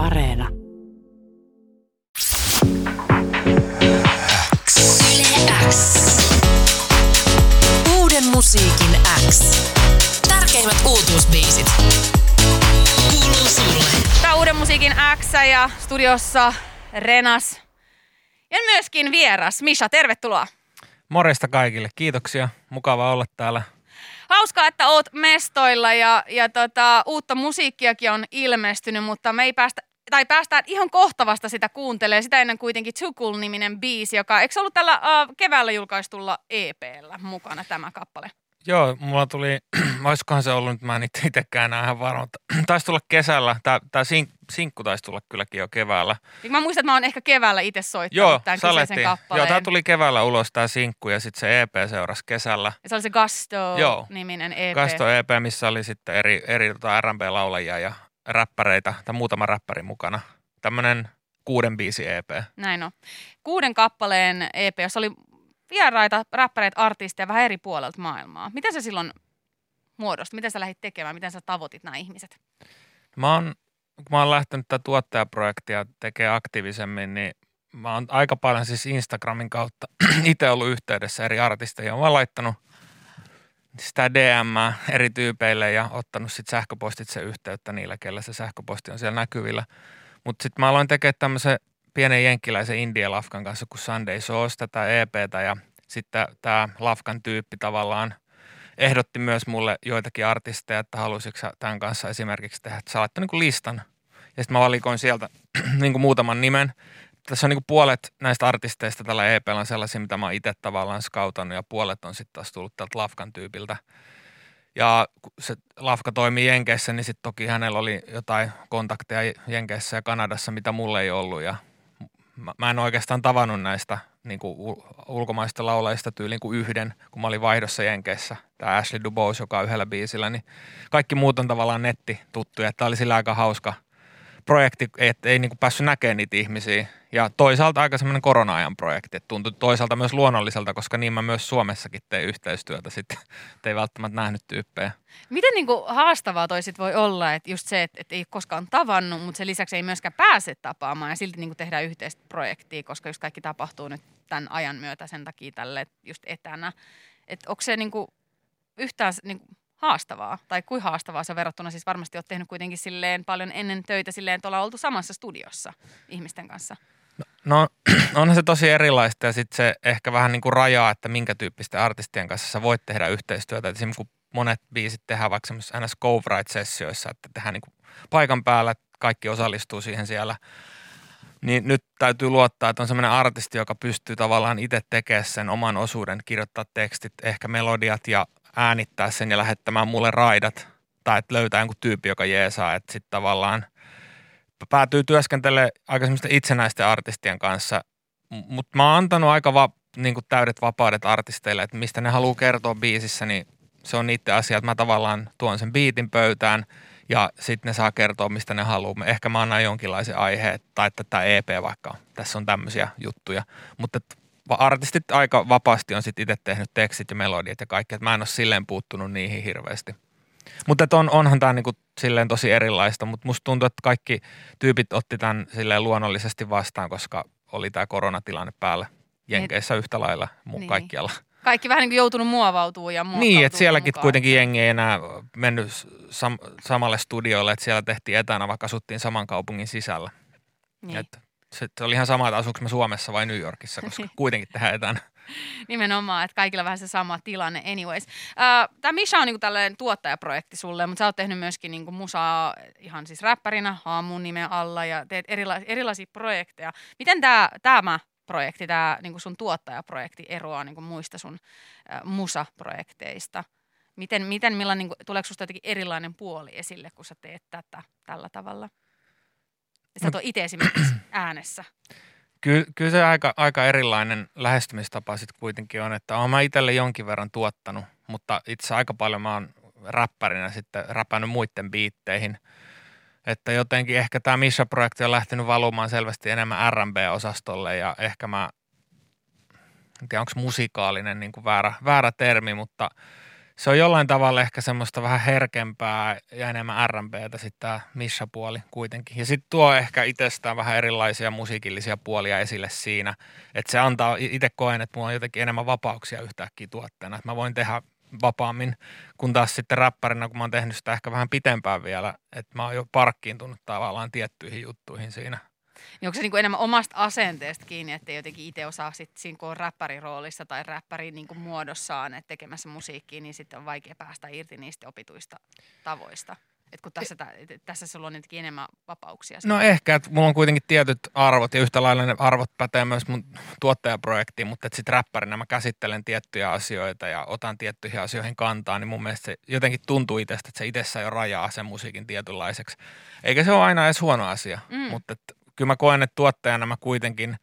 Areena. Uuden musiikin X. Tärkeimmät uutuusbiisit. Kuuluu sulle. Tämä uuden musiikin X ja studiossa Renas ja myöskin vieras Misha, tervetuloa. Morjesta kaikille. Kiitoksia. Mukava olla täällä. Hauskaa, että oot mestoilla ja, ja tota, uutta musiikkiakin on ilmestynyt, mutta me ei päästä, tai päästään ihan kohta vasta sitä kuuntelemaan. Sitä ennen kuitenkin Too Cool-niminen biisi, joka, eikö ollut tällä uh, keväällä julkaistulla EPllä mukana tämä kappale? Joo, mulla tuli, olisikohan se ollut, nyt mä en itse- itsekään enää ihan varma, mutta taisi tulla kesällä, tämä, sink, sinkku taisi tulla kylläkin jo keväällä. Mä muistan, että mä oon ehkä keväällä itse soittanut Joo, tämän kyseisen salettiin. kappaleen. Joo, tämä tuli keväällä ulos tämä sinkku ja sitten se EP seurasi kesällä. Ja se oli se. Gasto-niminen EP. Kasto EP, missä oli sitten eri, eri tota R&B-laulajia ja räppäreitä, tai muutama räppäri mukana. Tämmöinen kuuden biisi EP. Näin on. Kuuden kappaleen EP, jossa oli vieraita, räppäreitä, artisteja vähän eri puolelta maailmaa. Miten se silloin muodostui? Miten sä lähdit tekemään? Miten sä tavoitit nämä ihmiset? Mä oon, kun mä oon lähtenyt tätä tuottajaprojektia tekemään aktiivisemmin, niin mä oon aika paljon siis Instagramin kautta itse ollut yhteydessä eri artisteja. Mä oon laittanut sitä DM eri tyypeille ja ottanut sitten sähköpostitse yhteyttä niillä, kellä se sähköposti on siellä näkyvillä. Mutta sitten mä aloin tekemään tämmöisen pienen jenkkiläisen indie-lafkan kanssa kuin Sunday Sauce, tätä EPtä ja sitten tämä lafkan tyyppi tavallaan ehdotti myös mulle joitakin artisteja, että haluaisitko tämän kanssa esimerkiksi tehdä, että sä niin listan. Ja sitten mä valikoin sieltä niin kuin muutaman nimen. Tässä on niin puolet näistä artisteista tällä EPllä on sellaisia, mitä mä oon itse tavallaan skautannut ja puolet on sitten taas tullut tältä Lafkan tyypiltä. Ja kun se Lafka toimii Jenkeissä, niin sitten toki hänellä oli jotain kontakteja Jenkeissä ja Kanadassa, mitä mulle ei ollut. Ja mä, mä en oikeastaan tavannut näistä niin kuin ul- ulkomaista laulajista tyyliin kuin yhden, kun mä olin vaihdossa Jenkeissä. Tämä Ashley Dubose, joka on yhdellä biisillä, niin kaikki muut on tavallaan nettituttuja. Tämä oli sillä aika hauska projekti, että ei niin kuin päässyt näkemään niitä ihmisiä. Ja toisaalta aika semmoinen korona-ajan projekti, että tuntui toisaalta myös luonnolliselta, koska niin mä myös Suomessakin tein yhteistyötä sitten, että ei välttämättä nähnyt tyyppejä. Miten niinku haastavaa toi sit voi olla, että just se, että et ei koskaan tavannut, mutta sen lisäksi ei myöskään pääse tapaamaan ja silti niinku tehdään yhteistä projektia, koska just kaikki tapahtuu nyt tämän ajan myötä sen takia tälle just etänä. Että onko se niinku yhtään niinku haastavaa, tai kuin haastavaa se verrattuna, siis varmasti olet tehnyt kuitenkin silleen paljon ennen töitä silleen, että oltu samassa studiossa ihmisten kanssa. No onhan se tosi erilaista ja sitten se ehkä vähän niin kuin rajaa, että minkä tyyppisten artistien kanssa sä voit tehdä yhteistyötä. Et Esimerkiksi kun monet biisit tehdään vaikka semmoisissa NS Cove-sessioissa, että tehdään niin kuin paikan päällä, kaikki osallistuu siihen siellä. Niin nyt täytyy luottaa, että on semmoinen artisti, joka pystyy tavallaan itse tekemään sen oman osuuden, kirjoittaa tekstit, ehkä melodiat ja äänittää sen ja lähettämään mulle raidat. Tai että löytää jonkun tyyppi, joka jeesaa, että sitten tavallaan päätyy työskentelemään aika semmoisten itsenäisten artistien kanssa. Mutta mä oon antanut aika va, niin kuin täydet vapaudet artisteille, että mistä ne haluaa kertoa biisissä, niin se on niiden asia, että mä tavallaan tuon sen biitin pöytään ja sitten ne saa kertoa, mistä ne haluaa. Ehkä mä annan jonkinlaisen aiheen, tai että tämä EP vaikka, tässä on tämmöisiä juttuja. Mutta artistit aika vapaasti on sitten itse tehnyt tekstit ja melodiat ja kaikki, että mä en ole silleen puuttunut niihin hirveästi. Mutta on, onhan tämä niinku silleen tosi erilaista, mutta musta tuntuu, että kaikki tyypit otti tämän silleen luonnollisesti vastaan, koska oli tämä koronatilanne päällä. Jenkeissä yhtä lailla mu- Niin. kaikkialla. Kaikki vähän niin kuin joutunut muovautumaan ja Niin, että sielläkin mukaan. kuitenkin jengi ei enää mennyt sam- samalle studiolle, että siellä tehtiin etänä, vaikka asuttiin saman kaupungin sisällä. Niin. Et se, oli ihan sama, että asuinko mä Suomessa vai New Yorkissa, koska kuitenkin tehdään etänä. Nimenomaan, että kaikilla vähän se sama tilanne anyways. Tämä Misha on niinku tällainen tuottajaprojekti sulle, mutta sä oot tehnyt myöskin niinku musaa ihan siis räppärinä Haamun nimen alla ja teet erila- erilaisia projekteja. Miten tämä tämä projekti, tämä niinku sun tuottajaprojekti eroaa niinku muista sun ä, musaprojekteista? Miten, miten millainen, niinku, tuleeko susta jotenkin erilainen puoli esille, kun sä teet tätä tällä tavalla? Sä oot itse esimerkiksi äänessä. Ky- kyllä se aika, aika erilainen lähestymistapa sitten kuitenkin on, että olen mä itselle jonkin verran tuottanut, mutta itse aika paljon mä oon räppärinä sitten räpännyt muiden biitteihin. Että jotenkin ehkä tämä Misha-projekti on lähtenyt valumaan selvästi enemmän R&B-osastolle ja ehkä mä, en tiedä onko musikaalinen niin kuin väärä, väärä termi, mutta se on jollain tavalla ehkä semmoista vähän herkempää ja enemmän R&Btä sitten tämä Misha-puoli kuitenkin. Ja sitten tuo ehkä itsestään vähän erilaisia musiikillisia puolia esille siinä, että se antaa, itse koen, että mulla on jotenkin enemmän vapauksia yhtäkkiä tuotteena, että mä voin tehdä vapaammin, kun taas sitten räppärinä, kun mä oon tehnyt sitä ehkä vähän pitempään vielä, että mä oon jo parkkiintunut tavallaan tiettyihin juttuihin siinä. Niin onko se niin kuin enemmän omasta asenteesta kiinni, että jotenkin itse osaa sit siinä, kun on räppärin roolissa tai räppärin niin kuin muodossaan, että tekemässä musiikkia, niin sitten on vaikea päästä irti niistä opituista tavoista? Et kun tässä, tässä sulla on jotenkin enemmän vapauksia. No ehkä, että mulla on kuitenkin tietyt arvot ja yhtä lailla ne arvot pätee myös mun tuottajaprojektiin, mutta sitten räppärinä mä käsittelen tiettyjä asioita ja otan tiettyihin asioihin kantaa, niin mun mielestä se jotenkin tuntuu itsestä, että se itsessä jo rajaa sen musiikin tietynlaiseksi. Eikä se ole aina edes huono asia, mm. mutta et, kyllä mä koen, että tuottajana mä kuitenkin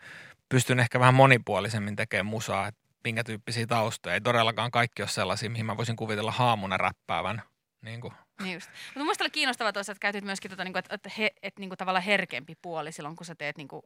pystyn ehkä vähän monipuolisemmin tekemään musaa, että minkä tyyppisiä taustoja. Ei todellakaan kaikki ole sellaisia, mihin mä voisin kuvitella haamuna räppäävän. Niin kuin niin just. Mutta mun oli kiinnostavaa tuossa, että käytit myöskin tota, niinku, että, että, he, että niinku, tavallaan herkempi puoli silloin, kun sä teet niinku,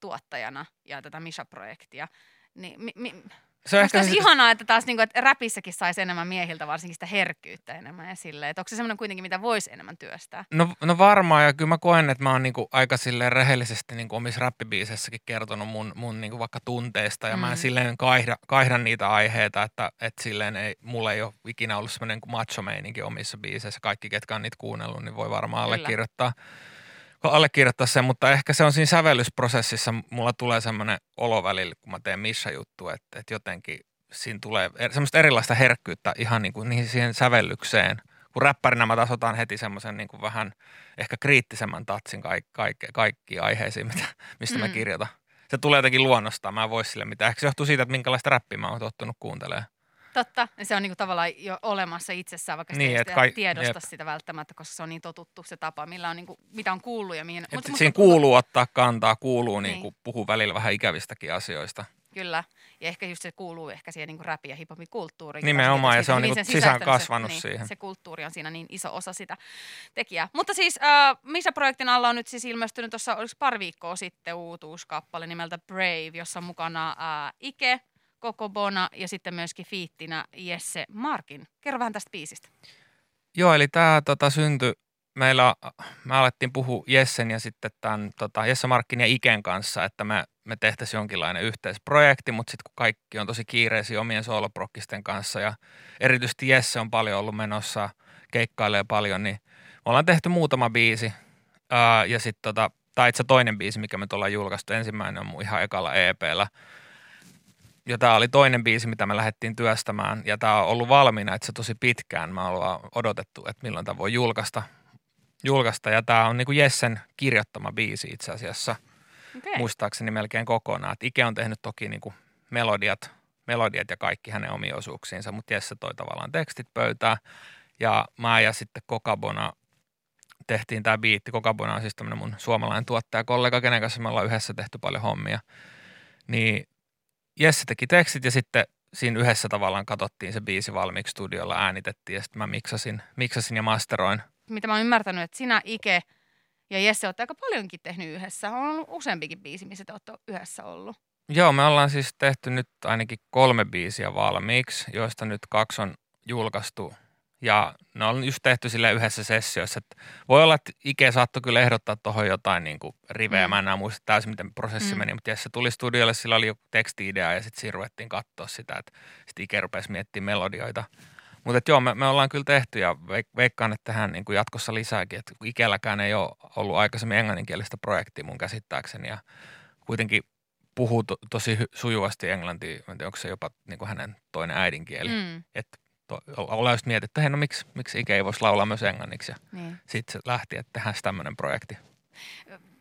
tuottajana ja tätä Misha-projektia. Niin, mi, mi, se on ehkä... olisi ihanaa, että taas niin kuin, että räpissäkin saisi enemmän miehiltä varsinkin sitä herkkyyttä enemmän ja silleen. Että onko se semmoinen kuitenkin, mitä voisi enemmän työstää? No, no varmaan ja kyllä mä koen, että mä oon niin kuin aika silleen rehellisesti niin kuin omissa räppibiiseissäkin kertonut mun, mun niin kuin vaikka tunteista ja mm. mä en mm. silleen kaihda, kaihda niitä aiheita, että, että silleen ei, mulla ei ole ikinä ollut semmoinen macho omissa biiseissä. Kaikki, ketkä on niitä kuunnellut, niin voi varmaan. Kyllä allekirjoittaa sen, mutta ehkä se on siinä sävellysprosessissa, mulla tulee semmoinen olo välillä, kun mä teen missä juttu, että, että jotenkin siinä tulee er, semmoista erilaista herkkyyttä ihan niin kuin siihen sävellykseen. Kun räppärinä mä taas otan heti semmoisen niin kuin vähän ehkä kriittisemmän tatsin kaikki, kaikki, kaikki aiheisiin, mitä, mistä mm. mä kirjoitan. Se tulee jotenkin luonnostaan, mä en voi sille mitään. Ehkä se johtuu siitä, että minkälaista räppiä mä oon tottunut kuuntelemaan. Totta. Se on niinku tavallaan jo olemassa itsessään, vaikka niin, sitä ei tiedosta jep. sitä välttämättä, koska se on niin totuttu se tapa, millä on niinku, mitä on kuullut ja mihin. Mutta siinä kuuluu ottaa kantaa, kuuluu niin. niinku puhua välillä vähän ikävistäkin asioista. Kyllä. Ja ehkä just se kuuluu ehkä siihen niin räpi- ja hiphopin kulttuuriin. Nimenomaan, ja se on niin sisään kasvanut niin, siihen. Se kulttuuri on siinä niin iso osa sitä tekijää. Mutta siis, äh, missä projektin alla on nyt siis ilmestynyt tuossa, oliko pari viikkoa sitten uutuuskappale nimeltä Brave, jossa on mukana äh, Ike, Koko Bona ja sitten myöskin fiittinä Jesse Markin. Kerro vähän tästä biisistä. Joo, eli tämä tota, syntyi, meillä, me alettiin puhua Jessen ja sitten tämän tota, Jesse Markin ja Iken kanssa, että me, me tehtäisiin jonkinlainen yhteisprojekti, mutta sitten kun kaikki on tosi kiireisiä omien sooloprokkisten kanssa ja erityisesti Jesse on paljon ollut menossa, keikkailee paljon, niin me ollaan tehty muutama biisi ää, ja sitten tota, tai itse toinen biisi, mikä me ollaan julkaistu, ensimmäinen on mun ihan ekalla EPllä, ja tämä oli toinen biisi, mitä me lähdettiin työstämään. Ja tämä on ollut valmiina itse tosi pitkään. Mä ollaan odotettu, että milloin tämä voi julkaista. julkaista. Ja tämä on niin kuin Jessen kirjoittama biisi itse asiassa. Okay. Muistaakseni melkein kokonaan. Et Ike on tehnyt toki niin kuin melodiat, melodiat ja kaikki hänen omia osuuksiinsa, mutta Jesse toi tavallaan tekstit pöytää. Ja mä ja sitten Kokabona tehtiin tämä biitti. Kokabona on siis tämmöinen mun suomalainen tuottaja, kollega, kenen kanssa me ollaan yhdessä tehty paljon hommia. Niin Jesse teki tekstit ja sitten siinä yhdessä tavallaan katsottiin se biisi valmiiksi studiolla, äänitettiin ja sitten mä miksasin, miksasin ja masteroin. Mitä mä oon ymmärtänyt, että sinä Ike ja Jesse olette aika paljonkin tehnyt yhdessä. On ollut useampikin biisi, missä te olette yhdessä ollut. Joo, me ollaan siis tehty nyt ainakin kolme biisiä valmiiksi, joista nyt kaksi on julkaistu – ja ne on just tehty sille yhdessä sessiossa. Että voi olla, että Ike saattoi kyllä ehdottaa tuohon jotain niin kuin rivejä. Mm. Mä en enää muista täysin, miten prosessi mm. meni. Mutta se tuli studiolle, sillä oli joku teksti-idea ja sitten siinä ruvettiin katsoa sitä, että sitten Ike rupesi miettimään melodioita. Mutta joo, me, me, ollaan kyllä tehty ja veikkaan, että tähän niin kuin jatkossa lisääkin. Että Ikelläkään ei ole ollut aikaisemmin englanninkielistä projektia mun käsittääkseni. Ja kuitenkin puhuu to, tosi sujuvasti englantia. Onko se jopa niin kuin hänen toinen äidinkieli. Mm. Että ollaan just mietitty, että hei, no miksi, miksi Ike ei voisi laulaa myös englanniksi. niin. sitten se lähti, että tehdään tämmöinen projekti.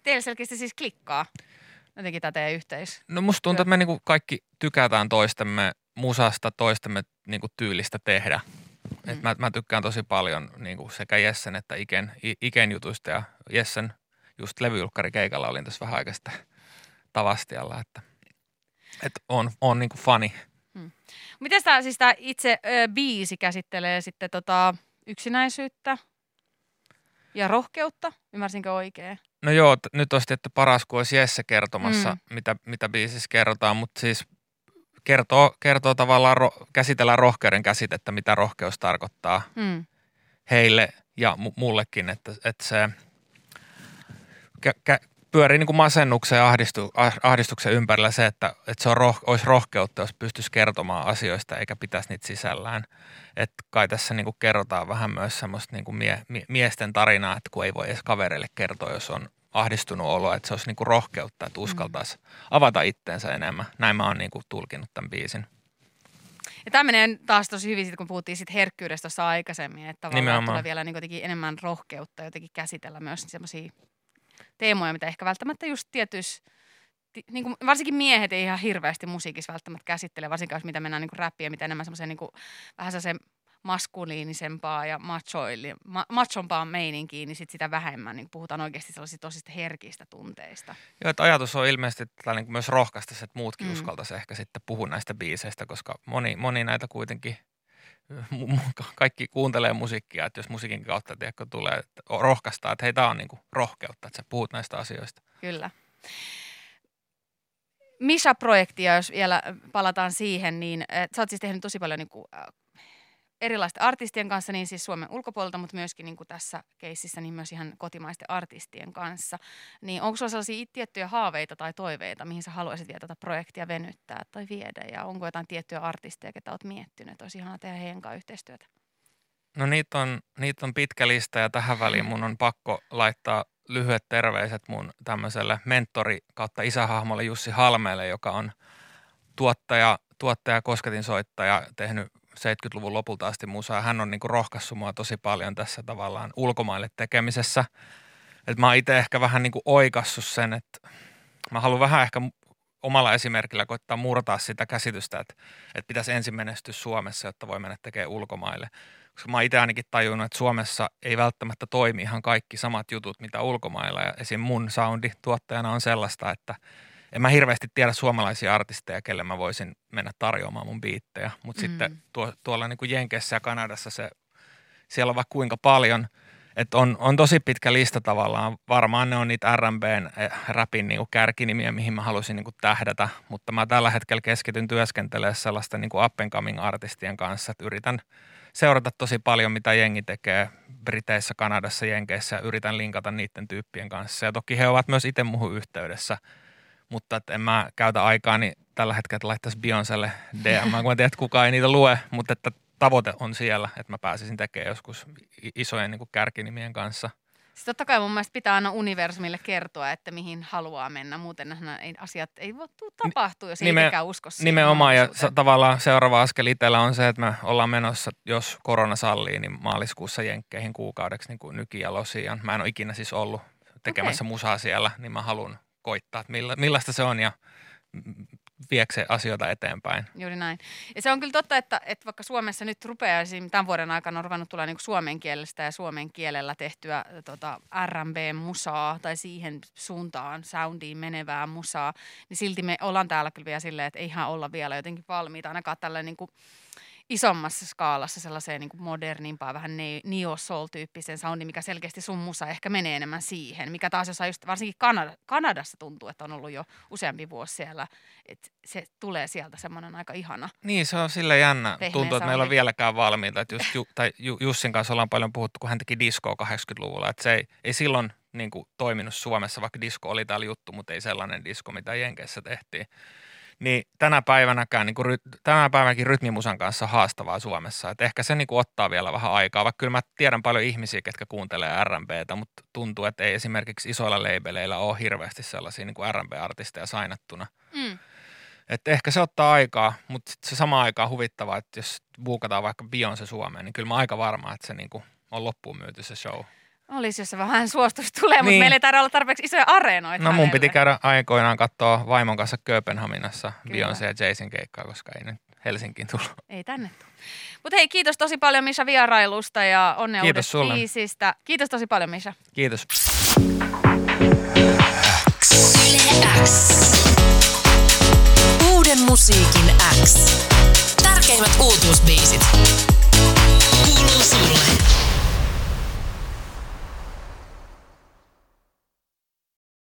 Teillä selkeästi siis klikkaa jotenkin tämä teidän yhteis. No musta tuntuu, että me niinku kaikki tykätään toistemme musasta, toistemme niinku tyylistä tehdä. Mm. Et mä, mä, tykkään tosi paljon niinku sekä Jessen että Iken, Iken jutuista ja Jessen just keikalla olin tässä vähän aikaista tavastialla, että et on, on niinku fani – Hmm. Miten tämä siis tää itse ö, biisi käsittelee sitten tota yksinäisyyttä ja rohkeutta? Ymmärsinkö oikein? No joo, t- nyt olisi tietty paras, kun olisi Jesse kertomassa, mm. mitä, mitä biisissä kerrotaan, mutta siis kertoo, kertoo tavallaan, ro, käsitellään rohkeuden käsitettä, mitä rohkeus tarkoittaa Mm. heille ja mu- mullekin, että, että se kä- kä- pyörii niin kuin masennuksen ja ahdistu, ah- ahdistuksen ympärillä se, että, että se on roh, olisi rohkeutta, jos pystyisi kertomaan asioista eikä pitäisi niitä sisällään. Että kai tässä niin kuin kerrotaan vähän myös semmoista niin kuin mie, mie, miesten tarinaa, että kun ei voi edes kavereille kertoa, jos on ahdistunut olo, että se olisi niin kuin rohkeutta, että uskaltaisi avata itteensä enemmän. Näin mä oon niin kuin tulkinut tämän biisin. Ja tämä menee taas tosi hyvin, sit, kun puhuttiin sit herkkyydestä tuossa aikaisemmin, että tavallaan Nimenomaan. tulee vielä niin enemmän rohkeutta jotenkin käsitellä myös semmoisia teemoja, mitä ehkä välttämättä just tietyssä, ti- niin kuin, varsinkin miehet ei ihan hirveästi musiikissa välttämättä käsittele, varsinkaan jos mitä mennään niin räppiä, mitä enemmän semmoiseen niin kuin, vähän sellaiseen maskuliinisempaa ja machoili, ma, machompaa meininkiin, niin sit sitä vähemmän niin puhutaan oikeasti sellaisista tosista herkistä tunteista. Joo, että ajatus on ilmeisesti tällainen kuin myös rohkaista, että muutkin Mm. uskaltaisi ehkä sitten puhua näistä biiseistä, koska moni, moni näitä kuitenkin, kaikki kuuntelee musiikkia, että jos musiikin kautta tiedätkö, tulee, että rohkaistaan, että hei, tämä on niin kuin rohkeutta, että sä puhut näistä asioista. Kyllä. Misha-projektia, jos vielä palataan siihen, niin äh, sä oot siis tehnyt tosi paljon niin kuin, äh, erilaisten artistien kanssa, niin siis Suomen ulkopuolelta, mutta myöskin niin kuin tässä keississä niin myös ihan kotimaisten artistien kanssa. Niin onko sulla sellaisia tiettyjä haaveita tai toiveita, mihin sä haluaisit vielä tätä projektia venyttää tai viedä? Ja onko jotain tiettyjä artisteja, ketä oot miettinyt, olisi ihanaa tehdä heidän kanssaan yhteistyötä? No niitä on, niitä on pitkä lista ja tähän väliin mun on pakko laittaa lyhyet terveiset mun tämmöiselle mentori kautta isähahmolle Jussi Halmeelle, joka on tuottaja, tuottaja kosketinsoittaja, tehnyt 70-luvun lopulta asti musaa. Hän on niinku rohkaissut mua tosi paljon tässä tavallaan ulkomaille tekemisessä. Et mä oon itse ehkä vähän niinku oikassut sen, että mä haluan vähän ehkä omalla esimerkillä koittaa murtaa sitä käsitystä, että, että pitäisi ensin menestyä Suomessa, jotta voi mennä tekemään ulkomaille. Koska mä itse ainakin tajunnut, että Suomessa ei välttämättä toimi ihan kaikki samat jutut, mitä ulkomailla. Ja esim. mun soundi tuottajana on sellaista, että en mä hirveästi tiedä suomalaisia artisteja, kelle mä voisin mennä tarjoamaan mun biittejä. Mutta mm. sitten tuo, tuolla niin kuin Jenkeissä ja Kanadassa se, siellä on vaikka kuinka paljon, että on, on tosi pitkä lista tavallaan. Varmaan ne on niitä R&Bn, eh, rapin niin kuin kärkinimiä, mihin mä halusin niin kuin tähdätä. Mutta mä tällä hetkellä keskityn työskentelemään sellaista niin kuin up and coming artistien kanssa, että yritän seurata tosi paljon, mitä jengi tekee Briteissä, Kanadassa, Jenkeissä ja yritän linkata niiden tyyppien kanssa. Ja toki he ovat myös itse muuhun yhteydessä, mutta että en mä käytä aikaa niin tällä hetkellä, että laittaisi Beyoncelle DM, kun mä tiedän, että kukaan ei niitä lue, mutta että tavoite on siellä, että mä pääsisin tekemään joskus isojen niin kuin kärkinimien kanssa. Siis totta kai mun mielestä pitää aina universumille kertoa, että mihin haluaa mennä. Muuten ei, asiat ei voi tapahtua, jos ei Nime- itsekään usko siihen Nimenomaan ja sa- tavallaan seuraava askel itsellä on se, että me ollaan menossa, jos korona sallii, niin maaliskuussa Jenkkeihin kuukaudeksi niin kuin Nyki ja Losian. Mä en ole ikinä siis ollut tekemässä okay. musaa siellä, niin mä haluan koittaa, että milla, millaista se on ja mm, viekö se asioita eteenpäin. Juuri näin. Ja se on kyllä totta, että, että vaikka Suomessa nyt rupeaa, esim. tämän vuoden aikana on ruvennut tulla niin suomen kielestä ja suomen kielellä tehtyä tota, R&B-musaa tai siihen suuntaan, soundiin menevää musaa, niin silti me ollaan täällä kyllä vielä silleen, että ei ihan olla vielä jotenkin valmiita, ainakaan tällä niin kuin isommassa skaalassa sellaiseen niin kuin modernimpaan, vähän ne- neo-soul-tyyppiseen soundiin, mikä selkeästi sun musa ehkä menee enemmän siihen, mikä taas jossain just varsinkin Kanada, Kanadassa tuntuu, että on ollut jo useampi vuosi siellä, että se tulee sieltä semmoinen aika ihana. Niin, se on sille jännä. Tuntuu, että meillä on vieläkään valmiita. Että just, ju, tai Ju- Jussin kanssa ollaan paljon puhuttu, kun hän teki diskoa 80-luvulla. Että se ei, ei silloin niin kuin, toiminut Suomessa, vaikka disko oli täällä juttu, mutta ei sellainen disko, mitä Jenkeissä tehtiin. Niin tänä päivänäkään, niin kuin, ry- tänä päivänäkin rytmimusan kanssa haastavaa Suomessa. Että ehkä se niin kuin, ottaa vielä vähän aikaa, vaikka kyllä mä tiedän paljon ihmisiä, ketkä kuuntelee R&Btä, mutta tuntuu, että ei esimerkiksi isoilla leibeleillä ole hirveästi sellaisia niin kuin R&B-artisteja sainattuna. Mm. Että ehkä se ottaa aikaa, mutta se sama aikaa huvittavaa, että jos buukataan vaikka Beyoncé Suomeen, niin kyllä mä aika varma, että se niinku on loppuun myyty se show. Olisi, jos se vähän suostus tulee, mutta Niin. meillä ei tarvitse olla tarpeeksi isoja areenoita No mun hänelle. piti käydä aikoinaan katsoa vaimon kanssa Kööpenhaminassa Kyllä. Beyoncé ja Jason keikkaa, koska ei nyt Helsinkiin tullut. Ei tänne tule. Mutta hei, kiitos tosi paljon Misha vierailusta ja onnea Kiitos uudesta sulle. biisistä. Kiitos tosi paljon Misha. Kiitos. Uuden musiikin X. Tärkeimmät uutuusbiisit. Kuuluu sulle.